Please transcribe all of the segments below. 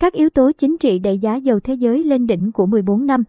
Các yếu tố chính trị đẩy giá dầu thế giới lên đỉnh của 14 năm.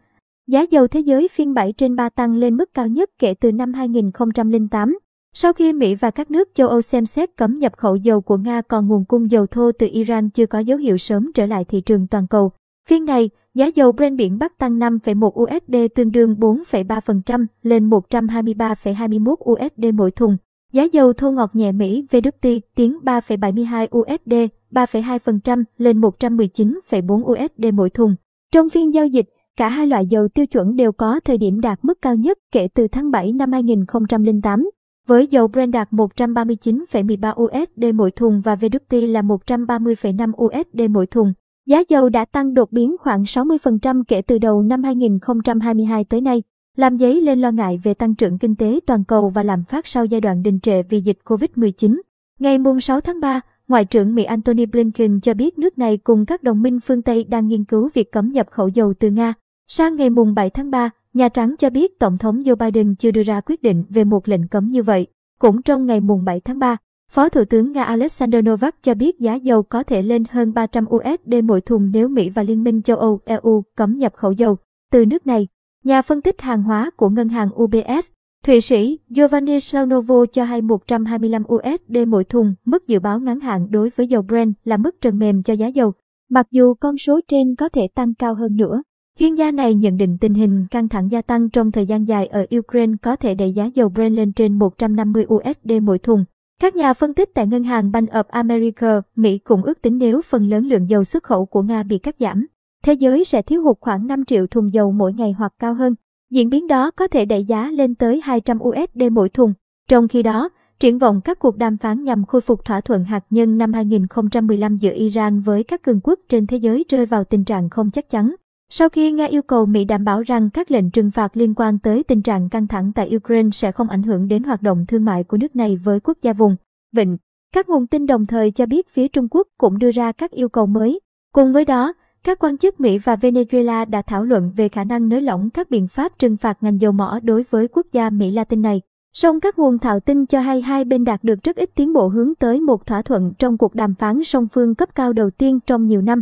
Giá dầu thế giới phiên 7 trên 3 tăng lên mức cao nhất kể từ năm 2008. Sau khi Mỹ và các nước châu Âu xem xét cấm nhập khẩu dầu của Nga còn nguồn cung dầu thô từ Iran chưa có dấu hiệu sớm trở lại thị trường toàn cầu. Phiên này, giá dầu Brent biển Bắc tăng 5,1 USD tương đương 4,3% lên 123,21 USD mỗi thùng. Giá dầu thô ngọt nhẹ Mỹ VWT tiến 3,72 USD, 3,2% lên 119,4 USD mỗi thùng. Trong phiên giao dịch, cả hai loại dầu tiêu chuẩn đều có thời điểm đạt mức cao nhất kể từ tháng 7 năm 2008. Với dầu Brent đạt 139,13 USD mỗi thùng và WT là 130,5 USD mỗi thùng. Giá dầu đã tăng đột biến khoảng 60% kể từ đầu năm 2022 tới nay, làm dấy lên lo ngại về tăng trưởng kinh tế toàn cầu và lạm phát sau giai đoạn đình trệ vì dịch COVID-19. Ngày 6 tháng 3, Ngoại trưởng Mỹ Antony Blinken cho biết nước này cùng các đồng minh phương Tây đang nghiên cứu việc cấm nhập khẩu dầu từ Nga. Sang ngày 7 tháng 3, Nhà Trắng cho biết Tổng thống Joe Biden chưa đưa ra quyết định về một lệnh cấm như vậy. Cũng trong ngày 7 tháng 3, Phó Thủ tướng Nga Alexander Novak cho biết giá dầu có thể lên hơn 300 USD mỗi thùng nếu Mỹ và Liên minh châu Âu EU cấm nhập khẩu dầu từ nước này. Nhà phân tích hàng hóa của ngân hàng UBS, Thụy Sĩ Giovanni Saunovo cho hay 125 USD mỗi thùng, mức dự báo ngắn hạn đối với dầu Brent là mức trần mềm cho giá dầu. Mặc dù con số trên có thể tăng cao hơn nữa. Chuyên gia này nhận định tình hình căng thẳng gia tăng trong thời gian dài ở Ukraine có thể đẩy giá dầu Brent lên trên 150 USD mỗi thùng. Các nhà phân tích tại Ngân hàng Bank of America, Mỹ cũng ước tính nếu phần lớn lượng dầu xuất khẩu của Nga bị cắt giảm, thế giới sẽ thiếu hụt khoảng 5 triệu thùng dầu mỗi ngày hoặc cao hơn. Diễn biến đó có thể đẩy giá lên tới 200 USD mỗi thùng. Trong khi đó, triển vọng các cuộc đàm phán nhằm khôi phục thỏa thuận hạt nhân năm 2015 giữa Iran với các cường quốc trên thế giới rơi vào tình trạng không chắc chắn. Sau khi Nga yêu cầu Mỹ đảm bảo rằng các lệnh trừng phạt liên quan tới tình trạng căng thẳng tại Ukraine sẽ không ảnh hưởng đến hoạt động thương mại của nước này với quốc gia vùng, vịnh. Các nguồn tin đồng thời cho biết phía Trung Quốc cũng đưa ra các yêu cầu mới. Cùng với đó, các quan chức Mỹ và Venezuela đã thảo luận về khả năng nới lỏng các biện pháp trừng phạt ngành dầu mỏ đối với quốc gia Mỹ Latin này. Song các nguồn thạo tin cho hay hai bên đạt được rất ít tiến bộ hướng tới một thỏa thuận trong cuộc đàm phán song phương cấp cao đầu tiên trong nhiều năm.